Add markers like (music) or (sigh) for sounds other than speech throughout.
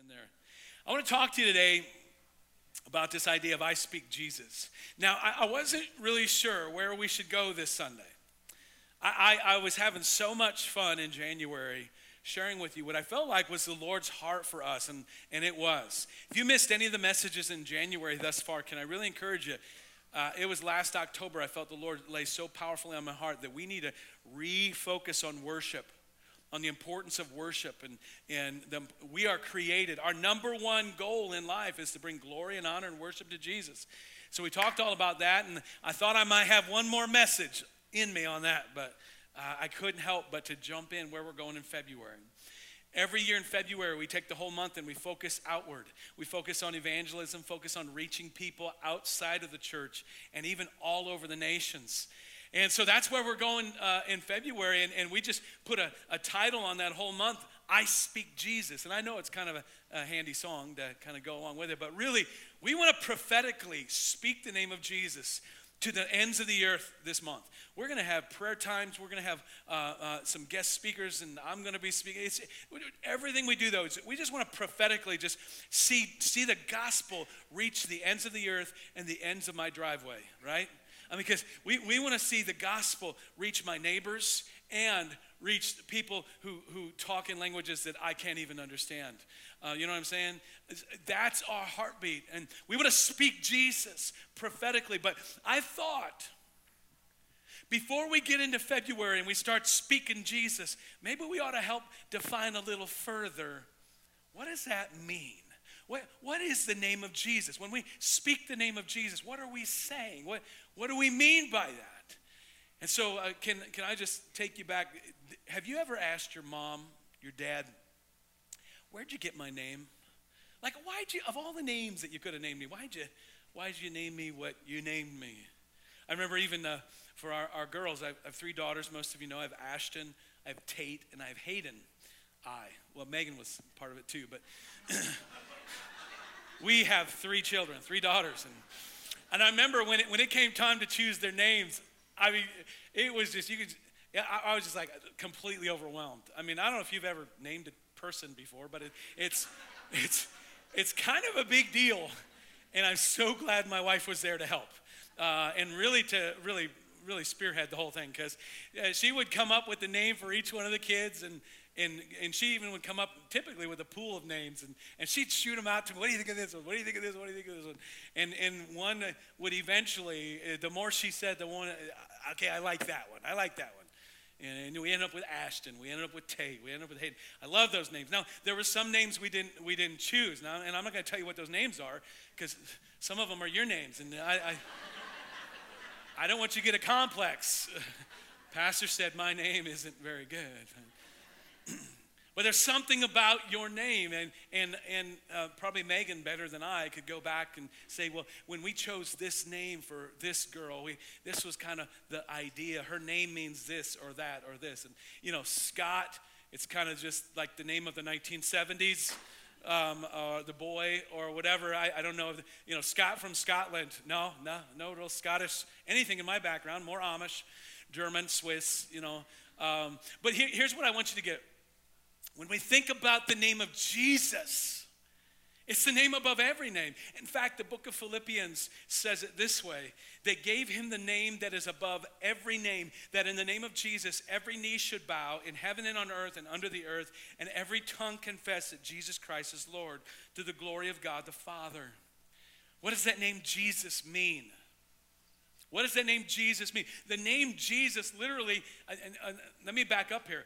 in there. I want to talk to you today about this idea of I speak Jesus. Now, I, I wasn't really sure where we should go this Sunday. I, I, I was having so much fun in January sharing with you what I felt like was the Lord's heart for us, and, and it was. If you missed any of the messages in January thus far, can I really encourage you? Uh, it was last October, I felt the Lord lay so powerfully on my heart that we need to refocus on worship on the importance of worship and, and the, we are created our number one goal in life is to bring glory and honor and worship to jesus so we talked all about that and i thought i might have one more message in me on that but uh, i couldn't help but to jump in where we're going in february Every year in February, we take the whole month and we focus outward. We focus on evangelism, focus on reaching people outside of the church and even all over the nations. And so that's where we're going uh, in February. And, and we just put a, a title on that whole month I Speak Jesus. And I know it's kind of a, a handy song to kind of go along with it, but really, we want to prophetically speak the name of Jesus to the ends of the earth this month. We're going to have prayer times. We're going to have uh, uh, some guest speakers, and I'm going to be speaking. It's, everything we do, though, we just want to prophetically just see, see the gospel reach the ends of the earth and the ends of my driveway, right? Mean, because we, we want to see the gospel reach my neighbors and reach people who, who talk in languages that I can't even understand. Uh, you know what I'm saying? That's our heartbeat. And we want to speak Jesus prophetically. But I thought before we get into February and we start speaking Jesus, maybe we ought to help define a little further what does that mean? What, what is the name of Jesus? When we speak the name of Jesus, what are we saying? What, what do we mean by that? And so, uh, can, can I just take you back? Have you ever asked your mom, your dad, where'd you get my name? Like, why'd you, of all the names that you could have named me, why'd you, why'd you name me what you named me? I remember even uh, for our, our girls, I have, I have three daughters, most of you know. I have Ashton, I have Tate, and I have Hayden. I. Well, Megan was part of it too, but (clears throat) we have three children, three daughters. And, and I remember when it, when it came time to choose their names, I mean, it was just, you could, I, I was just like completely overwhelmed. I mean, I don't know if you've ever named a person before, but it, it's, it's, it's kind of a big deal. And I'm so glad my wife was there to help uh, and really to really really spearhead the whole thing because uh, she would come up with the name for each one of the kids and and, and she even would come up typically with a pool of names and, and she'd shoot them out to me. What do you think of this one? What do you think of this? What do you think of this one? And, and one would eventually, uh, the more she said, the one, uh, okay, I like that one. I like that one. And we ended up with Ashton. We ended up with Tate. We ended up with Hayden. I love those names. Now, there were some names we didn't, we didn't choose. Now, and I'm not going to tell you what those names are because some of them are your names. And I, I, I don't want you to get a complex. (laughs) Pastor said my name isn't very good. But there's something about your name, and, and, and uh, probably Megan, better than I, could go back and say, well, when we chose this name for this girl, we, this was kind of the idea. Her name means this or that or this. And, you know, Scott, it's kind of just like the name of the 1970s. Um, or the boy or whatever. I, I don't know. You know, Scott from Scotland. No, no, no real Scottish anything in my background. More Amish, German, Swiss. You know. Um, but here, here's what I want you to get. When we think about the name of Jesus, it's the name above every name. In fact, the book of Philippians says it this way They gave him the name that is above every name, that in the name of Jesus, every knee should bow in heaven and on earth and under the earth, and every tongue confess that Jesus Christ is Lord to the glory of God the Father. What does that name Jesus mean? What does that name Jesus mean? The name Jesus literally, uh, and, and, and let me back up here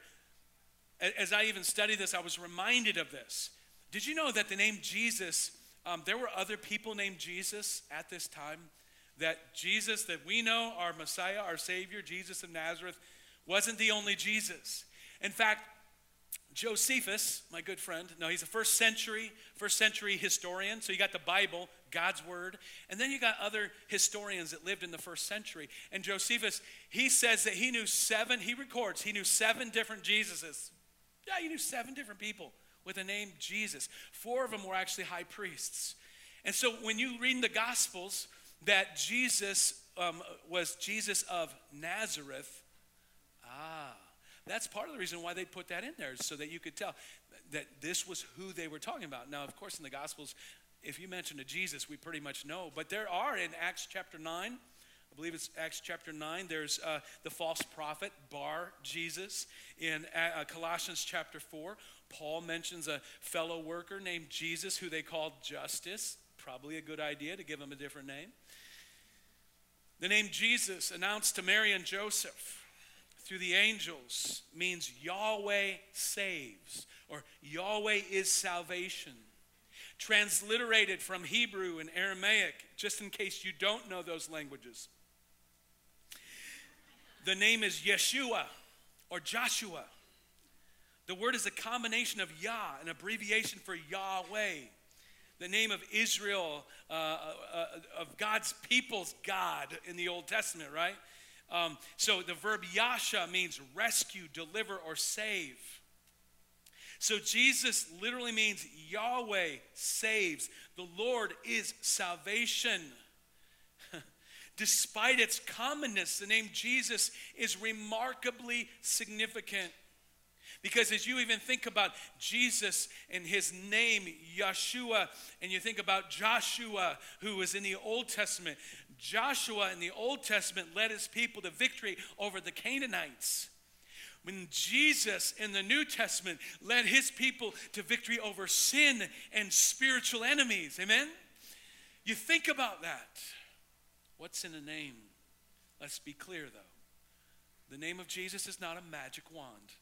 as I even studied this, I was reminded of this. Did you know that the name Jesus, um, there were other people named Jesus at this time? That Jesus that we know, our Messiah, our Savior, Jesus of Nazareth, wasn't the only Jesus. In fact, Josephus, my good friend, no, he's a first century, first century historian. So you got the Bible, God's word, and then you got other historians that lived in the first century. And Josephus, he says that he knew seven, he records, he knew seven different Jesuses. Yeah, you knew seven different people with the name Jesus. Four of them were actually high priests. And so when you read in the Gospels that Jesus um, was Jesus of Nazareth, ah, That's part of the reason why they put that in there, so that you could tell that this was who they were talking about. Now, of course, in the Gospels, if you mention a Jesus, we pretty much know. But there are in Acts chapter 9, I believe it's Acts chapter 9, there's uh, the false prophet, Bar Jesus. In uh, Colossians chapter 4, Paul mentions a fellow worker named Jesus who they called Justus. Probably a good idea to give him a different name. The name Jesus, announced to Mary and Joseph through the angels, means Yahweh saves, or Yahweh is salvation. Transliterated from Hebrew and Aramaic, just in case you don't know those languages. The name is Yeshua or Joshua. The word is a combination of Yah, an abbreviation for Yahweh the name of Israel, uh, uh, uh, of God's people's God in the Old Testament, right? Um, so the verb yasha means rescue, deliver, or save. So Jesus literally means Yahweh saves. The Lord is salvation. Despite its commonness, the name Jesus is remarkably significant. Because as you even think about Jesus and his name, Yeshua, and you think about Joshua, who was in the Old Testament, Joshua in the Old Testament led his people to victory over the Canaanites. When Jesus in the New Testament led his people to victory over sin and spiritual enemies. Amen? You think about that. What's in a name? Let's be clear though. The name of Jesus is not a magic wand.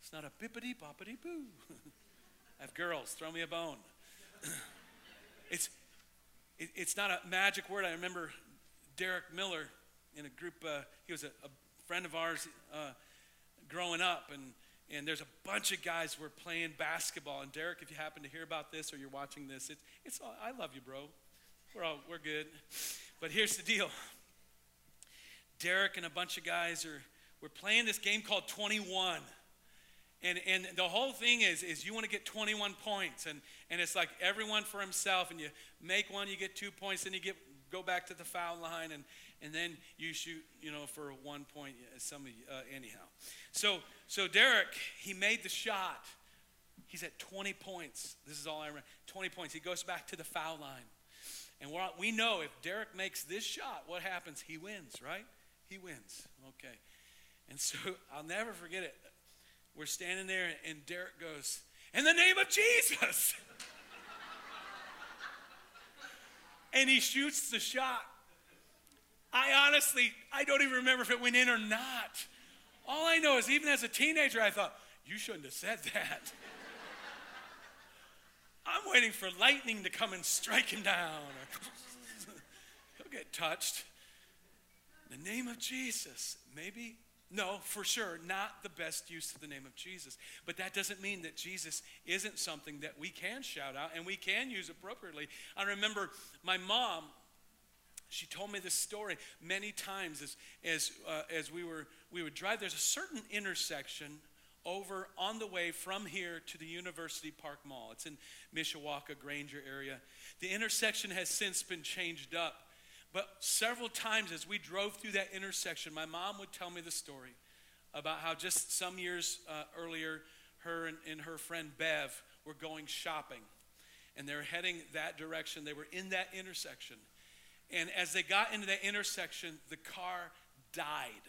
It's not a bippity boppity boo. (laughs) I have girls, throw me a bone. (clears throat) it's, it, it's not a magic word. I remember Derek Miller in a group, uh, he was a, a, friend of ours uh, growing up, and, and there's a bunch of guys were playing basketball. And Derek, if you happen to hear about this or you're watching this, it, it's all, I love you, bro. We're all, we're good. But here's the deal. Derek and a bunch of guys are, we're playing this game called 21. And, and the whole thing is, is you want to get 21 points. And, and it's like everyone for himself. And you make one, you get two points. Then you get, go back to the foul line. And, and then you shoot, you know, for one point. Some of you, uh, anyhow. So, so Derek, he made the shot. He's at 20 points. This is all I remember. 20 points. He goes back to the foul line. And we know if Derek makes this shot, what happens? He wins, right? He wins. Okay. And so (laughs) I'll never forget it. We're standing there, and Derek goes, In the name of Jesus. (laughs) and he shoots the shot. I honestly, I don't even remember if it went in or not. All I know is, even as a teenager, I thought, You shouldn't have said that. (laughs) I'm waiting for lightning to come and strike him down. (laughs) He'll get touched. The name of Jesus, maybe no, for sure, not the best use of the name of Jesus. But that doesn't mean that Jesus isn't something that we can shout out and we can use appropriately. I remember my mom, she told me this story many times as, as, uh, as we, were, we would drive. There's a certain intersection over on the way from here to the University Park Mall. It's in Mishawaka, Granger area. The intersection has since been changed up but several times as we drove through that intersection, my mom would tell me the story about how just some years uh, earlier, her and, and her friend Bev were going shopping. And they're heading that direction. They were in that intersection. And as they got into that intersection, the car died.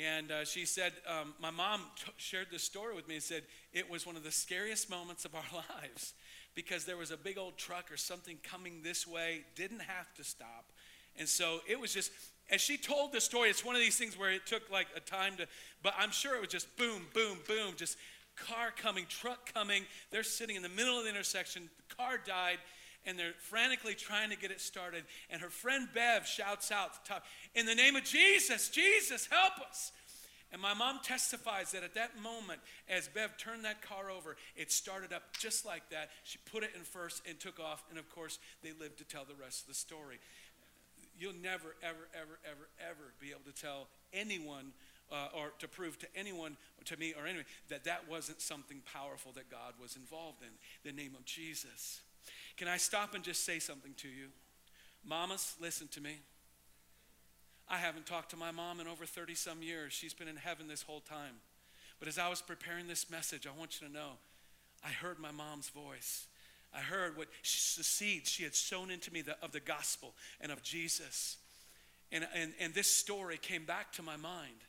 And uh, she said, um, My mom t- shared this story with me and said, It was one of the scariest moments of our (laughs) lives because there was a big old truck or something coming this way, didn't have to stop. And so it was just, as she told the story, it's one of these things where it took like a time to, but I'm sure it was just boom, boom, boom, just car coming, truck coming. They're sitting in the middle of the intersection. The car died, and they're frantically trying to get it started. And her friend Bev shouts out top, In the name of Jesus, Jesus, help us. And my mom testifies that at that moment, as Bev turned that car over, it started up just like that. She put it in first and took off. And of course, they lived to tell the rest of the story. You'll never, ever, ever, ever, ever be able to tell anyone uh, or to prove to anyone, to me or anyone, that that wasn't something powerful that God was involved in. The name of Jesus. Can I stop and just say something to you? Mamas, listen to me. I haven't talked to my mom in over 30 some years. She's been in heaven this whole time. But as I was preparing this message, I want you to know I heard my mom's voice. I heard what the seeds she had sown into me the, of the gospel and of Jesus. And, and, and this story came back to my mind.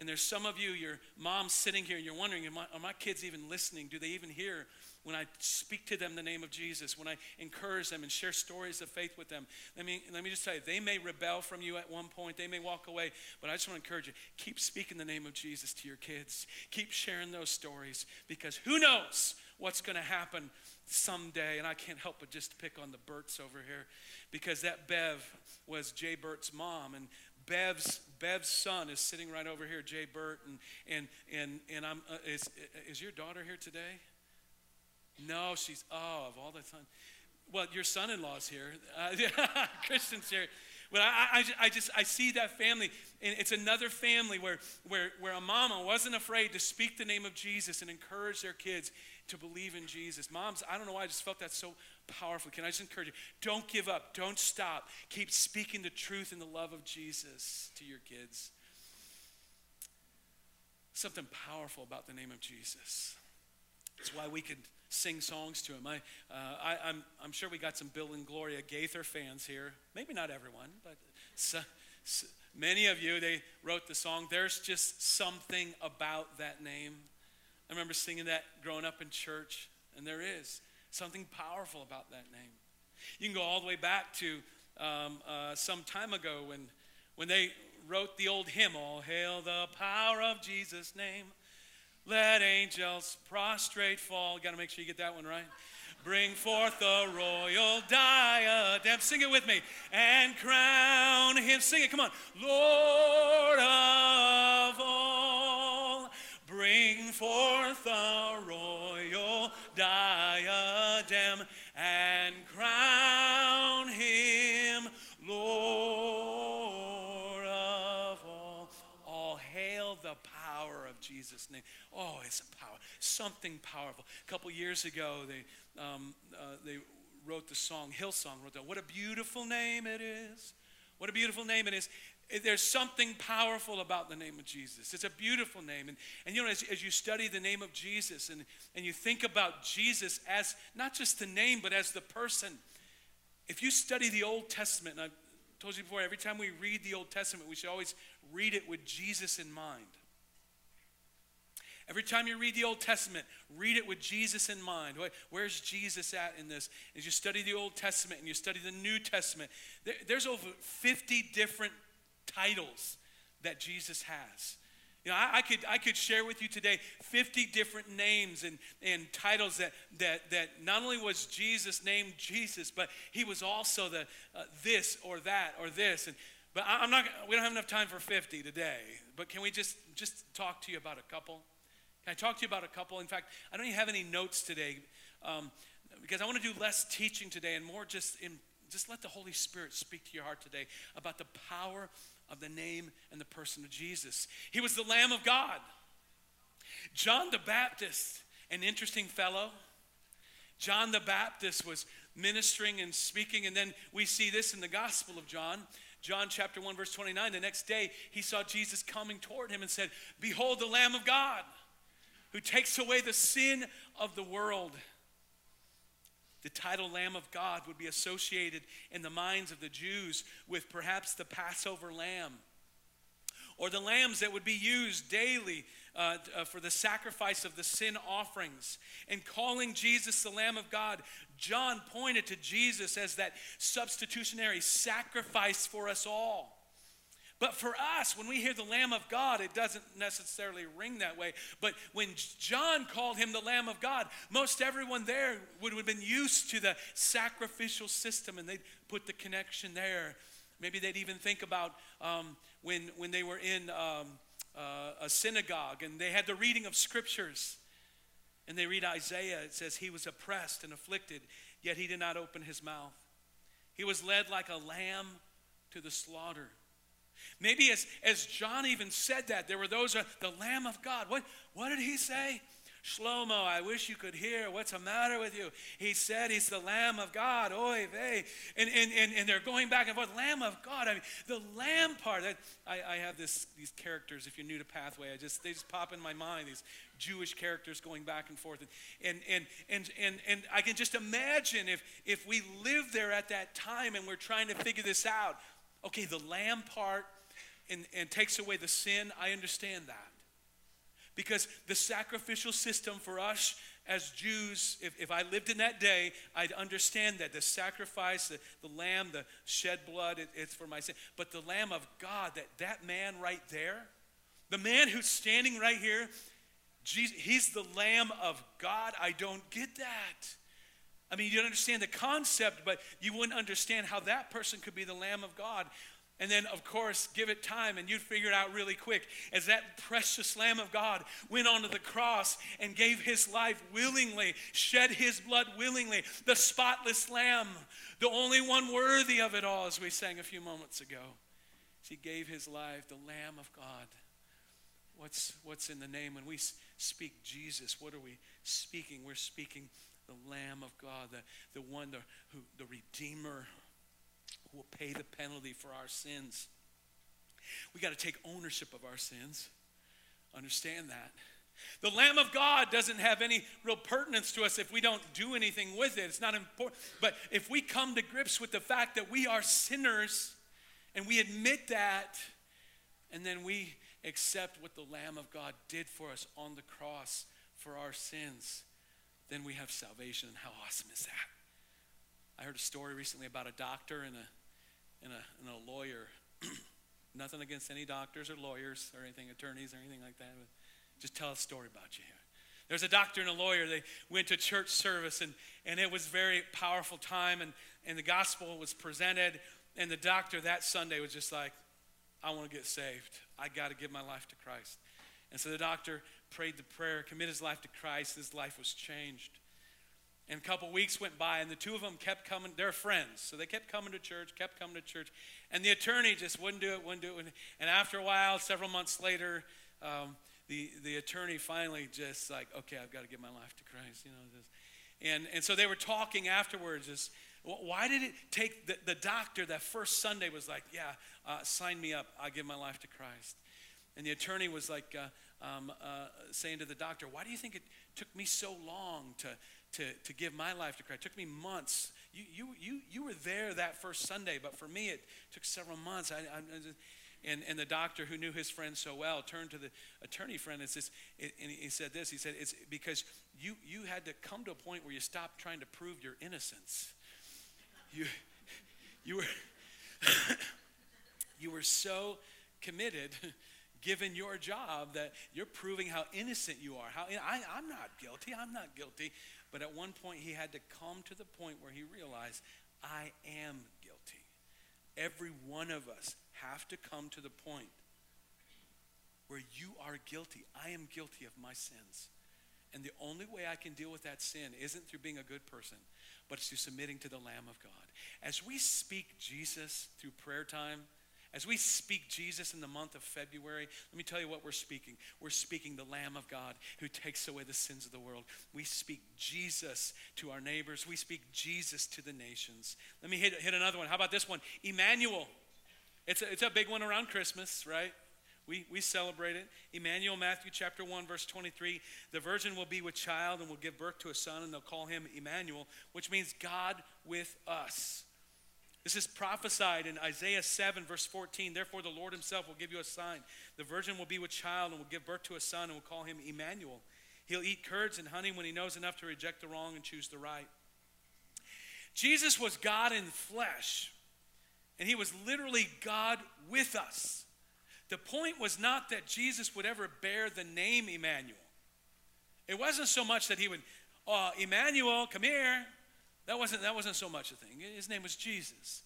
And there's some of you, your mom's sitting here, and you're wondering, are my, are my kids even listening? Do they even hear when I speak to them the name of Jesus, when I encourage them and share stories of faith with them. Let me, let me just tell you, they may rebel from you at one point, they may walk away, but I just want to encourage you keep speaking the name of Jesus to your kids. Keep sharing those stories because who knows what's going to happen someday. And I can't help but just pick on the Burts over here because that Bev was Jay Burt's mom. And Bev's, Bev's son is sitting right over here, Jay Burt. And, and, and, and I'm, uh, is, is your daughter here today? No, she's, oh, of all the time. Well, your son in law's here. Uh, (laughs) Christian's here. But I, I, I, just, I see that family. And it's another family where, where, where a mama wasn't afraid to speak the name of Jesus and encourage their kids to believe in Jesus. Moms, I don't know why I just felt that so powerful. Can I just encourage you? Don't give up. Don't stop. Keep speaking the truth and the love of Jesus to your kids. Something powerful about the name of Jesus. It's why we could sing songs to him. I, uh, I, am I'm, I'm sure we got some Bill and Gloria Gaither fans here. Maybe not everyone, but so, so, many of you, they wrote the song, There's Just Something About That Name. I remember singing that growing up in church, and there is something powerful about that name. You can go all the way back to um, uh, some time ago when, when they wrote the old hymn, All Hail the Power of Jesus' Name. Let angels prostrate fall. Got to make sure you get that one right. Bring forth the royal diadem. Sing it with me. And crown him. Sing it. Come on. Lord of all. Bring forth the royal diadem and crown him Lord of all. All hail the power of Jesus' name. Oh, it's a power, something powerful. A couple years ago, they, um, uh, they wrote the song, Hillsong wrote that. What a beautiful name it is. What a beautiful name it is. There's something powerful about the name of Jesus. It's a beautiful name. And, and you know, as, as you study the name of Jesus and, and you think about Jesus as not just the name, but as the person, if you study the Old Testament, and I've told you before, every time we read the Old Testament, we should always read it with Jesus in mind. Every time you read the Old Testament, read it with Jesus in mind. Where's Jesus at in this? As you study the Old Testament and you study the New Testament, there's over 50 different titles that Jesus has. You know, I, I, could, I could share with you today 50 different names and, and titles that, that, that not only was Jesus named Jesus, but he was also the uh, this or that or this. And, but I, I'm not, we don't have enough time for 50 today. But can we just, just talk to you about a couple? Can I talk to you about a couple? In fact, I don't even have any notes today um, because I want to do less teaching today and more just in, just let the Holy Spirit speak to your heart today about the power of the name and the person of Jesus. He was the Lamb of God. John the Baptist, an interesting fellow. John the Baptist was ministering and speaking, and then we see this in the Gospel of John. John chapter 1, verse 29. The next day, he saw Jesus coming toward him and said, Behold, the Lamb of God who takes away the sin of the world. The title Lamb of God would be associated in the minds of the Jews with perhaps the Passover lamb or the lambs that would be used daily uh, uh, for the sacrifice of the sin offerings. And calling Jesus the Lamb of God, John pointed to Jesus as that substitutionary sacrifice for us all. But for us, when we hear the Lamb of God, it doesn't necessarily ring that way. But when John called him the Lamb of God, most everyone there would have been used to the sacrificial system and they'd put the connection there. Maybe they'd even think about um, when, when they were in um, uh, a synagogue and they had the reading of scriptures. And they read Isaiah, it says, He was oppressed and afflicted, yet he did not open his mouth. He was led like a lamb to the slaughter Maybe as, as John even said that, there were those, uh, the Lamb of God. What, what did he say? Shlomo, I wish you could hear. What's the matter with you? He said he's the Lamb of God. Oy vey. And, and, and, and they're going back and forth. Lamb of God. I mean, the Lamb part. I, I have this, these characters, if you're new to Pathway, I just, they just pop in my mind, these Jewish characters going back and forth. And, and, and, and, and I can just imagine if, if we lived there at that time and we're trying to figure this out. Okay, the Lamb part and, and takes away the sin, I understand that. Because the sacrificial system for us as Jews, if, if I lived in that day, I'd understand that the sacrifice, the, the lamb, the shed blood, it, it's for my sin. But the Lamb of God, that, that man right there, the man who's standing right here, Jesus, he's the Lamb of God. I don't get that. I mean, you'd understand the concept, but you wouldn't understand how that person could be the Lamb of God. And then, of course, give it time and you'd figure it out really quick. As that precious Lamb of God went onto the cross and gave his life willingly, shed his blood willingly, the spotless Lamb, the only one worthy of it all, as we sang a few moments ago. He gave his life, the Lamb of God. What's, what's in the name? When we speak Jesus, what are we speaking? We're speaking the Lamb of God, the, the one the, who, the Redeemer who will pay the penalty for our sins. We got to take ownership of our sins. Understand that. The Lamb of God doesn't have any real pertinence to us if we don't do anything with it. It's not important. But if we come to grips with the fact that we are sinners and we admit that, and then we accept what the Lamb of God did for us on the cross for our sins, then we have salvation. How awesome is that? I heard a story recently about a doctor and a and a, and a lawyer. (clears throat) Nothing against any doctors or lawyers or anything, attorneys or anything like that. But just tell a story about you here. There's a doctor and a lawyer. They went to church service, and, and it was a very powerful time, and, and the gospel was presented. And the doctor that Sunday was just like, I want to get saved. I got to give my life to Christ. And so the doctor prayed the prayer, committed his life to Christ. His life was changed. And a couple weeks went by, and the two of them kept coming. They're friends, so they kept coming to church, kept coming to church. And the attorney just wouldn't do it, wouldn't do it. And after a while, several months later, um, the, the attorney finally just like, okay, I've got to give my life to Christ, you know. This. And, and so they were talking afterwards. Just, why did it take the, the doctor that first Sunday was like, yeah, uh, sign me up. I give my life to Christ. And the attorney was like uh, um, uh, saying to the doctor, why do you think it took me so long to, to, to give my life to Christ. It took me months. You, you, you, you were there that first Sunday, but for me, it took several months. I, I, and, and the doctor who knew his friend so well turned to the attorney friend and, says, and he said this. He said, It's because you, you had to come to a point where you stopped trying to prove your innocence. You, you, were, (laughs) you were so committed given your job that you're proving how innocent you are. How I, I'm not guilty. I'm not guilty. But at one point, he had to come to the point where he realized, I am guilty. Every one of us have to come to the point where you are guilty. I am guilty of my sins. And the only way I can deal with that sin isn't through being a good person, but it's through submitting to the Lamb of God. As we speak Jesus through prayer time, as we speak Jesus in the month of February, let me tell you what we're speaking. We're speaking the Lamb of God who takes away the sins of the world. We speak Jesus to our neighbors. We speak Jesus to the nations. Let me hit, hit another one. How about this one? Emmanuel. It's a, it's a big one around Christmas, right? We, we celebrate it. Emmanuel, Matthew chapter 1, verse 23. The virgin will be with child and will give birth to a son, and they'll call him Emmanuel, which means God with us. This is prophesied in Isaiah 7, verse 14. Therefore, the Lord himself will give you a sign. The virgin will be with child and will give birth to a son and will call him Emmanuel. He'll eat curds and honey when he knows enough to reject the wrong and choose the right. Jesus was God in flesh, and he was literally God with us. The point was not that Jesus would ever bear the name Emmanuel. It wasn't so much that he would, oh, Emmanuel, come here. That wasn't, that wasn't so much a thing. His name was Jesus.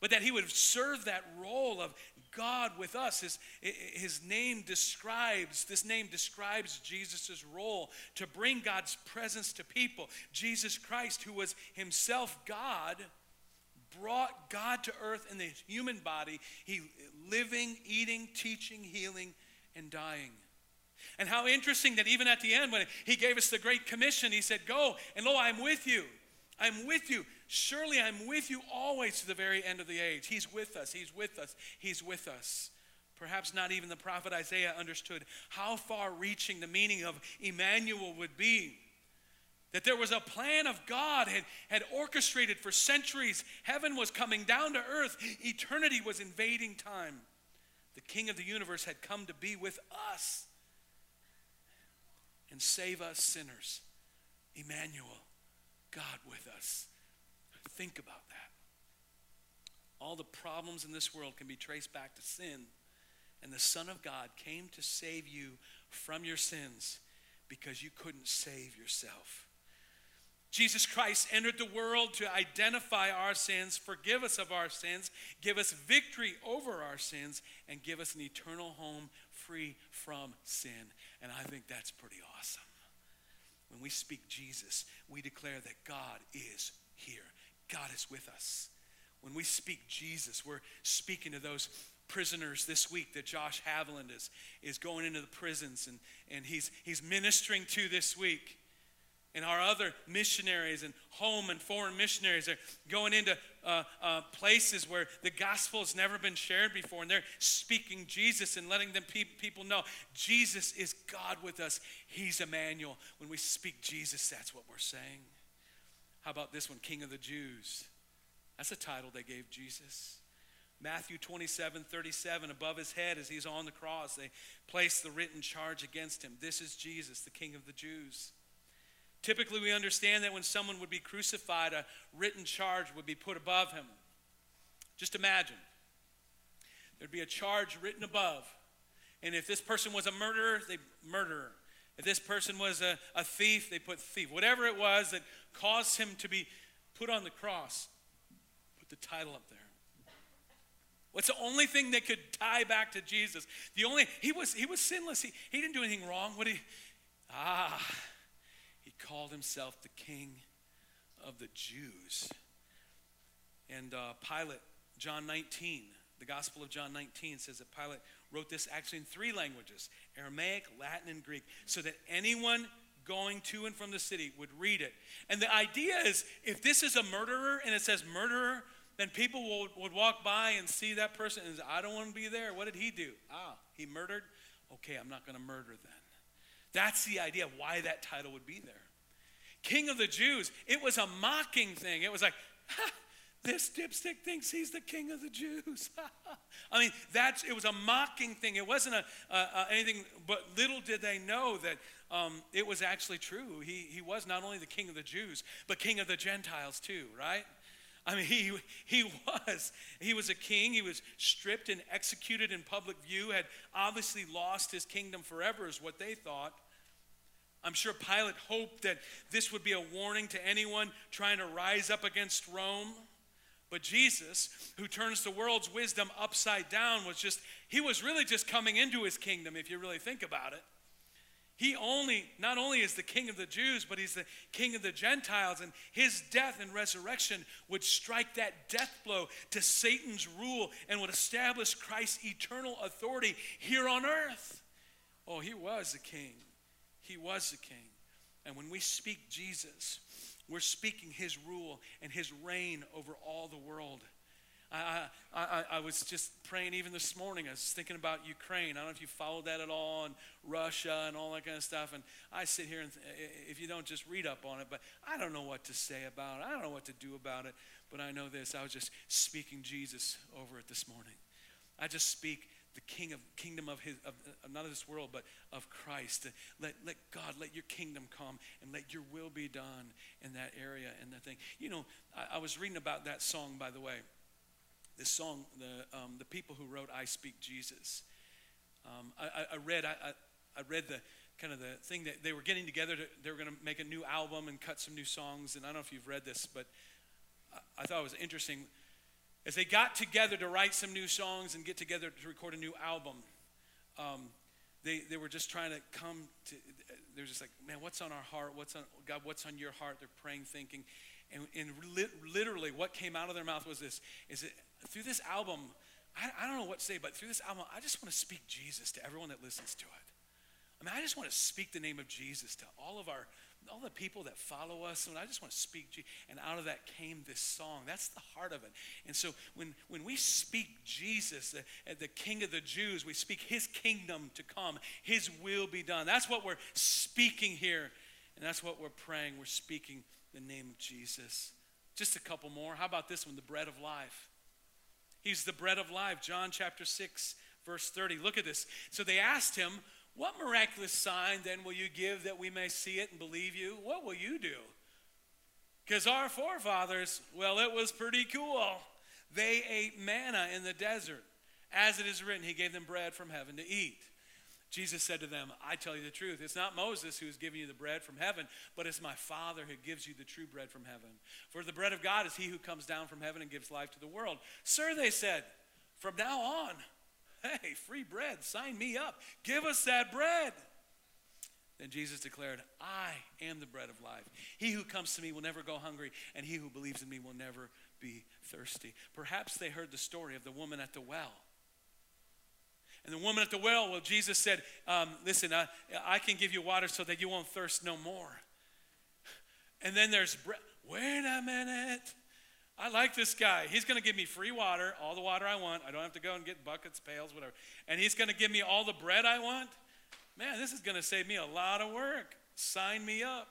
But that he would serve that role of God with us. His, his name describes, this name describes Jesus' role to bring God's presence to people. Jesus Christ, who was himself God, brought God to earth in the human body. He living, eating, teaching, healing, and dying. And how interesting that even at the end, when he gave us the Great Commission, he said, Go, and lo, I'm with you. I'm with you. Surely I'm with you always to the very end of the age. He's with us. He's with us. He's with us. Perhaps not even the prophet Isaiah understood how far reaching the meaning of Emmanuel would be. That there was a plan of God had, had orchestrated for centuries. Heaven was coming down to earth, eternity was invading time. The King of the universe had come to be with us and save us sinners. Emmanuel, God with us. Think about that. All the problems in this world can be traced back to sin. And the Son of God came to save you from your sins because you couldn't save yourself. Jesus Christ entered the world to identify our sins, forgive us of our sins, give us victory over our sins, and give us an eternal home free from sin. And I think that's pretty awesome. When we speak Jesus, we declare that God is here, God is with us. When we speak Jesus, we're speaking to those prisoners this week that Josh Haviland is, is going into the prisons and, and he's, he's ministering to this week. And our other missionaries and home and foreign missionaries are going into uh, uh, places where the gospel has never been shared before. And they're speaking Jesus and letting them pe- people know Jesus is God with us. He's Emmanuel. When we speak Jesus, that's what we're saying. How about this one, King of the Jews? That's a title they gave Jesus. Matthew 27 37, above his head as he's on the cross, they place the written charge against him. This is Jesus, the King of the Jews. Typically, we understand that when someone would be crucified, a written charge would be put above him. Just imagine there'd be a charge written above. And if this person was a murderer, they murderer. If this person was a, a thief, they put thief. Whatever it was that caused him to be put on the cross, put the title up there. What's the only thing that could tie back to Jesus? The only he was he was sinless. He, he didn't do anything wrong. What he ah he called himself the King of the Jews. And uh, Pilate, John 19, the Gospel of John 19 says that Pilate wrote this actually in three languages Aramaic, Latin, and Greek, so that anyone going to and from the city would read it. And the idea is if this is a murderer and it says murderer, then people would, would walk by and see that person and say, I don't want to be there. What did he do? Ah, he murdered? Okay, I'm not going to murder then. That's the idea of why that title would be there. King of the Jews, it was a mocking thing. It was like, this dipstick thinks he's the king of the Jews. (laughs) I mean, that's it was a mocking thing. It wasn't a, anything, but little did they know that um, it was actually true. He, he was not only the king of the Jews, but king of the Gentiles too, right? I mean, he, he (laughs) was. He was a king. He was stripped and executed in public view, had obviously lost his kingdom forever, is what they thought. I'm sure Pilate hoped that this would be a warning to anyone trying to rise up against Rome. But Jesus, who turns the world's wisdom upside down, was just, he was really just coming into his kingdom, if you really think about it. He only, not only is the king of the Jews, but he's the king of the Gentiles. And his death and resurrection would strike that death blow to Satan's rule and would establish Christ's eternal authority here on earth. Oh, he was a king. He was a king. And when we speak Jesus, we're speaking his rule and his reign over all the world. I, I, I, was just praying even this morning. I was thinking about Ukraine. I don't know if you followed that at all, and Russia and all that kind of stuff. And I sit here and if you don't just read up on it, but I don't know what to say about it. I don't know what to do about it. But I know this. I was just speaking Jesus over it this morning. I just speak the king of kingdom of his of, of, not of this world but of christ let, let god let your kingdom come and let your will be done in that area and that thing. You know I, I was reading about that song by the way. This song the, um, the people who wrote i speak jesus. Um, I, I, read I, I read the kind of the thing that they were getting together to, they were going to make a new album and cut some new songs and i don't know if you've read this but I, I thought it was interesting as they got together to write some new songs and get together to record a new album, um, they, they were just trying to come to, they're just like, man, what's on our heart? What's on, God, what's on your heart? They're praying, thinking. And, and li- literally what came out of their mouth was this, is that through this album, I, I don't know what to say, but through this album, I just want to speak Jesus to everyone that listens to it. I mean, I just want to speak the name of Jesus to all of our all the people that follow us, and I just want to speak, and out of that came this song. That's the heart of it. And so when, when we speak Jesus, the, the King of the Jews, we speak His kingdom to come, His will be done. That's what we're speaking here, and that's what we're praying. We're speaking the name of Jesus. Just a couple more. How about this one, the bread of life? He's the bread of life. John chapter 6, verse 30. Look at this. So they asked him, what miraculous sign then will you give that we may see it and believe you? What will you do? Because our forefathers, well, it was pretty cool. They ate manna in the desert. As it is written, he gave them bread from heaven to eat. Jesus said to them, I tell you the truth. It's not Moses who is giving you the bread from heaven, but it's my Father who gives you the true bread from heaven. For the bread of God is he who comes down from heaven and gives life to the world. Sir, they said, from now on, Hey, free bread, sign me up. Give us that bread. Then Jesus declared, I am the bread of life. He who comes to me will never go hungry, and he who believes in me will never be thirsty. Perhaps they heard the story of the woman at the well. And the woman at the well, well, Jesus said, um, Listen, uh, I can give you water so that you won't thirst no more. And then there's bread. Wait a minute. I like this guy. He's going to give me free water, all the water I want. I don't have to go and get buckets, pails, whatever. And he's going to give me all the bread I want. Man, this is going to save me a lot of work. Sign me up.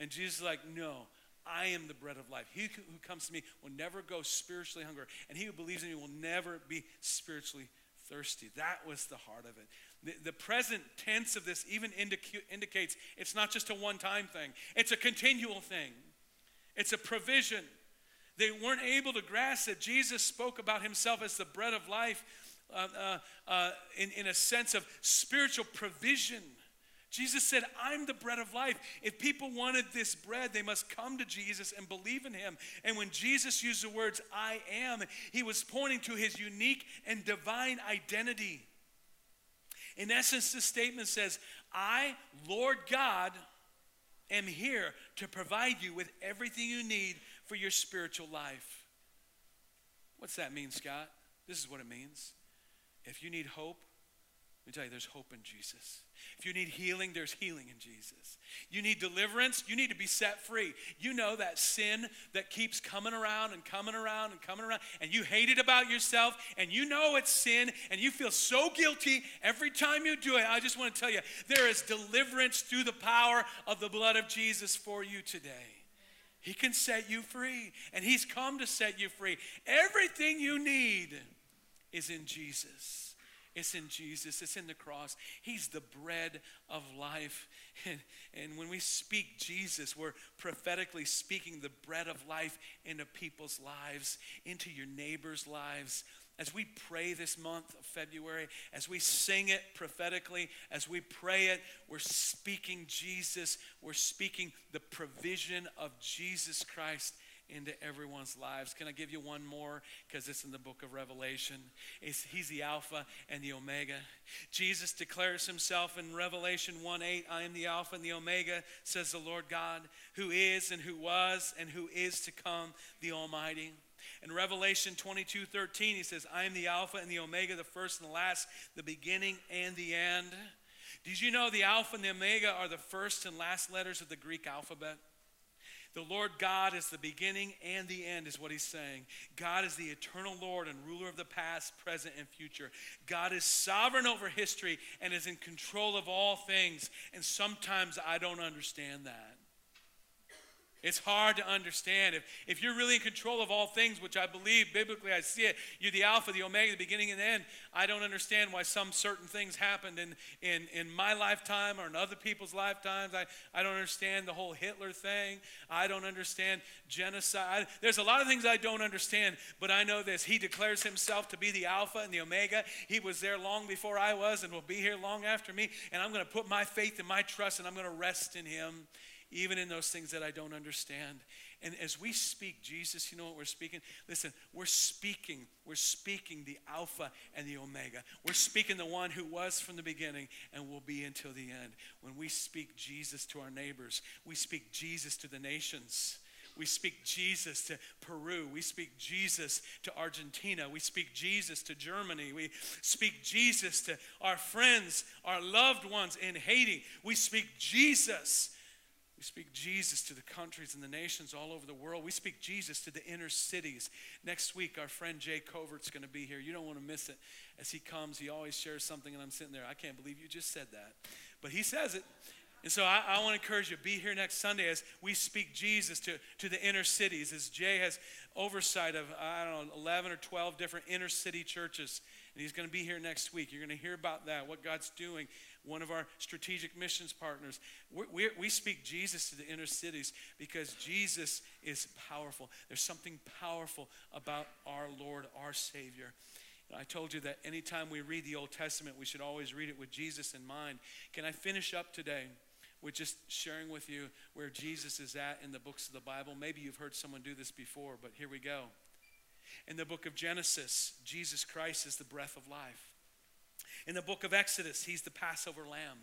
And Jesus is like, No, I am the bread of life. He who comes to me will never go spiritually hungry, and he who believes in me will never be spiritually thirsty. That was the heart of it. The, the present tense of this even indica- indicates it's not just a one time thing, it's a continual thing, it's a provision. They weren't able to grasp that Jesus spoke about himself as the bread of life uh, uh, uh, in, in a sense of spiritual provision. Jesus said, I'm the bread of life. If people wanted this bread, they must come to Jesus and believe in him. And when Jesus used the words, I am, he was pointing to his unique and divine identity. In essence, this statement says, I, Lord God, am here to provide you with everything you need for your spiritual life. What's that mean, Scott? This is what it means. If you need hope, let me tell you, there's hope in Jesus. If you need healing, there's healing in Jesus. You need deliverance, you need to be set free. You know that sin that keeps coming around and coming around and coming around, and you hate it about yourself, and you know it's sin, and you feel so guilty every time you do it. I just want to tell you, there is deliverance through the power of the blood of Jesus for you today. He can set you free, and He's come to set you free. Everything you need is in Jesus. It's in Jesus. It's in the cross. He's the bread of life. (laughs) And, and when we speak Jesus, we're prophetically speaking the bread of life into people's lives, into your neighbors' lives, as we pray this month of February, as we sing it prophetically, as we pray it, we're speaking Jesus. We're speaking the provision of Jesus Christ into everyone's lives. Can I give you one more? Because it's in the book of Revelation. It's, he's the Alpha and the Omega. Jesus declares himself in Revelation 1 8, I am the Alpha and the Omega, says the Lord God, who is and who was and who is to come, the Almighty. In Revelation 22 13, he says, I am the Alpha and the Omega, the first and the last, the beginning and the end. Did you know the Alpha and the Omega are the first and last letters of the Greek alphabet? The Lord God is the beginning and the end, is what he's saying. God is the eternal Lord and ruler of the past, present, and future. God is sovereign over history and is in control of all things. And sometimes I don't understand that. It's hard to understand. If, if you're really in control of all things, which I believe biblically, I see it, you're the Alpha, the Omega, the beginning and the end. I don't understand why some certain things happened in, in, in my lifetime or in other people's lifetimes. I, I don't understand the whole Hitler thing. I don't understand genocide. There's a lot of things I don't understand, but I know this. He declares himself to be the Alpha and the Omega. He was there long before I was and will be here long after me. And I'm going to put my faith and my trust and I'm going to rest in him even in those things that I don't understand. And as we speak Jesus, you know what we're speaking? Listen, we're speaking, we're speaking the Alpha and the Omega. We're speaking the one who was from the beginning and will be until the end. When we speak Jesus to our neighbors, we speak Jesus to the nations. We speak Jesus to Peru. We speak Jesus to Argentina. We speak Jesus to Germany. We speak Jesus to our friends, our loved ones in Haiti. We speak Jesus speak Jesus to the countries and the nations all over the world. We speak Jesus to the inner cities. Next week, our friend Jay Covert's going to be here. You don't want to miss it. As he comes, he always shares something, and I'm sitting there. I can't believe you just said that. But he says it. And so I, I want to encourage you, be here next Sunday as we speak Jesus to, to the inner cities, as Jay has oversight of, I don't know, 11 or 12 different inner city churches. And he's going to be here next week. You're going to hear about that, what God's doing one of our strategic missions partners. we we we speak Jesus to the inner cities because Jesus is powerful. There's something powerful about our Lord, our Savior. I told you that anytime we read the Old Testament, we should always read it with Jesus in mind. Can I finish up today with just sharing with you where Jesus is at in the books of the Bible? Maybe you've heard someone do this before, but here we go. In the book of Genesis, Jesus Christ is the breath of life. In the book of Exodus, he's the Passover lamb.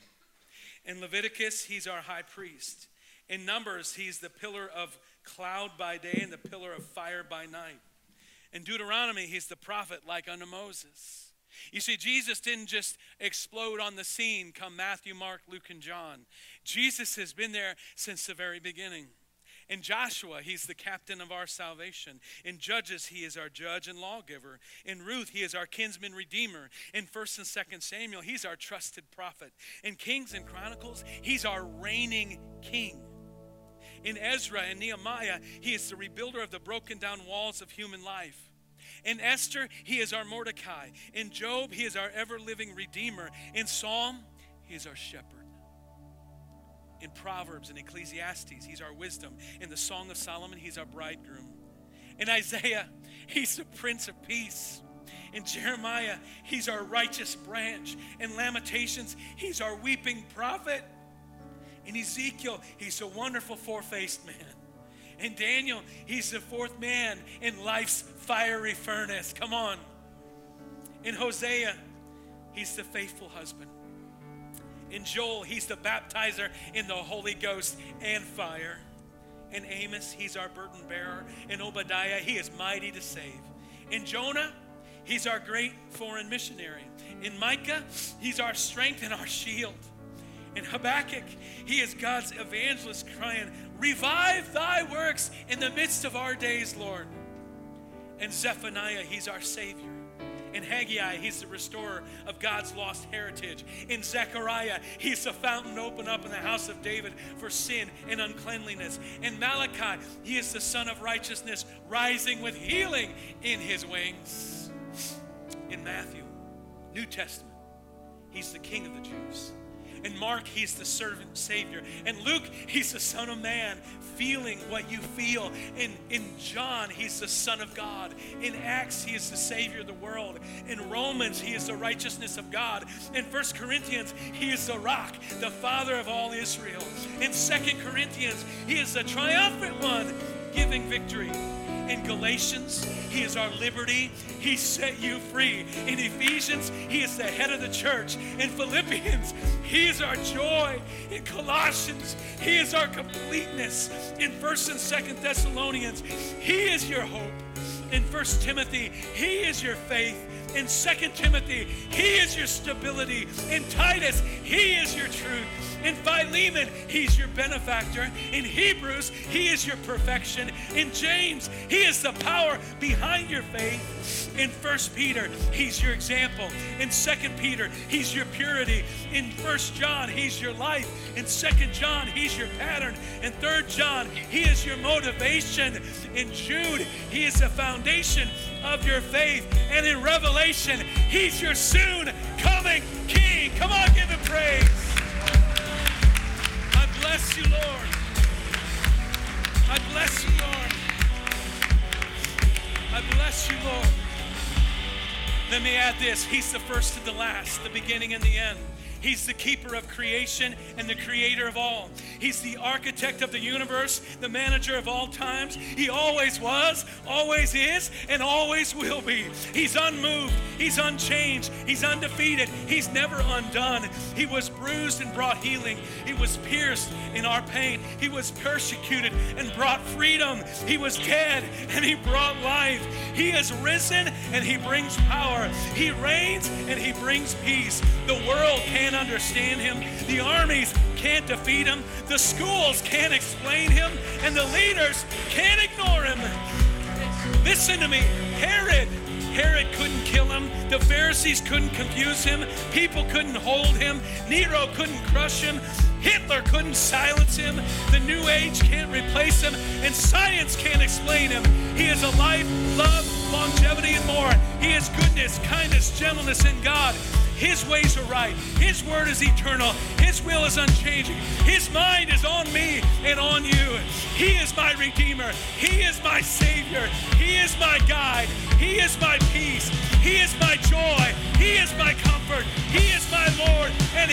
In Leviticus, he's our high priest. In Numbers, he's the pillar of cloud by day and the pillar of fire by night. In Deuteronomy, he's the prophet like unto Moses. You see, Jesus didn't just explode on the scene come Matthew, Mark, Luke, and John. Jesus has been there since the very beginning. In Joshua, he's the captain of our salvation. In Judges, he is our judge and lawgiver. In Ruth, he is our kinsman redeemer. In 1st and 2nd Samuel, he's our trusted prophet. In Kings and Chronicles, he's our reigning king. In Ezra and Nehemiah, he is the rebuilder of the broken down walls of human life. In Esther, he is our Mordecai. In Job, he is our ever living Redeemer. In Psalm, he is our shepherd in Proverbs and Ecclesiastes, he's our wisdom. In the Song of Solomon, he's our bridegroom. In Isaiah, (laughs) he's the Prince of Peace. In Jeremiah, he's our righteous branch. In Lamentations, he's our weeping prophet. In Ezekiel, he's a wonderful four faced man. In Daniel, he's the fourth man in life's fiery furnace. Come on. In Hosea, he's the faithful husband. In Joel, he's the baptizer in the Holy Ghost and fire. In Amos, he's our burden bearer. In Obadiah, he is mighty to save. In Jonah, he's our great foreign missionary. In Micah, he's our strength and our shield. In Habakkuk, he is God's evangelist crying, Revive thy works in the midst of our days, Lord. In Zephaniah, he's our Savior. In Haggai, he's the restorer of God's lost heritage. In Zechariah, he's the fountain open up in the house of David for sin and uncleanliness. In Malachi, he is the sun of righteousness, rising with healing in his wings. In Matthew, New Testament, he's the king of the Jews. In Mark, he's the servant savior. In Luke, he's the son of man, feeling what you feel. In, in John, he's the son of God. In Acts, he is the savior of the world. In Romans, he is the righteousness of God. In First Corinthians, he is the rock, the father of all Israel. In Second Corinthians, he is the triumphant one giving victory. In Galatians, He is our liberty. He set you free. In Ephesians, He is the head of the church. In Philippians, He is our joy. In Colossians, He is our completeness. In 1st and 2nd Thessalonians, He is your hope. In 1st Timothy, He is your faith. In 2nd Timothy, He is your stability. In Titus, He is your truth. In Philemon, he's your benefactor. In Hebrews, he is your perfection. In James, he is the power behind your faith. In First Peter, he's your example. In Second Peter, he's your purity. In First John, he's your life. In Second John, he's your pattern. In Third John, he is your motivation. In Jude, he is the foundation of your faith. And in Revelation, he's your soon coming king. Come on, give him praise bless you, Lord. I bless you, Lord. I bless you, Lord. Let me add this He's the first and the last, the beginning and the end. He's the keeper of creation and the creator of all. He's the architect of the universe, the manager of all times. He always was, always is, and always will be. He's unmoved, He's unchanged, He's undefeated, He's never undone. He was bruised and brought healing, He was pierced in our pain, He was persecuted and brought freedom. He was dead and He brought life. He has risen and He brings power. He reigns and He brings peace. The world can't understand Him, the armies can't defeat Him, the schools can't explain Him, and the leaders can't ignore Him. Listen to me, Herod. Herod couldn't kill him. The Pharisees couldn't confuse him. People couldn't hold him. Nero couldn't crush him. Hitler couldn't silence him. The New Age can't replace him. And science can't explain him. He is a life, love, longevity, and more. He is goodness, kindness, gentleness in God. His ways are right. His word is eternal. His will is unchanging. His mind is on me and on you. He is my Redeemer. He is my Savior. He is my guide. He is my peace. He is my joy. He is my comfort. He is my Lord. And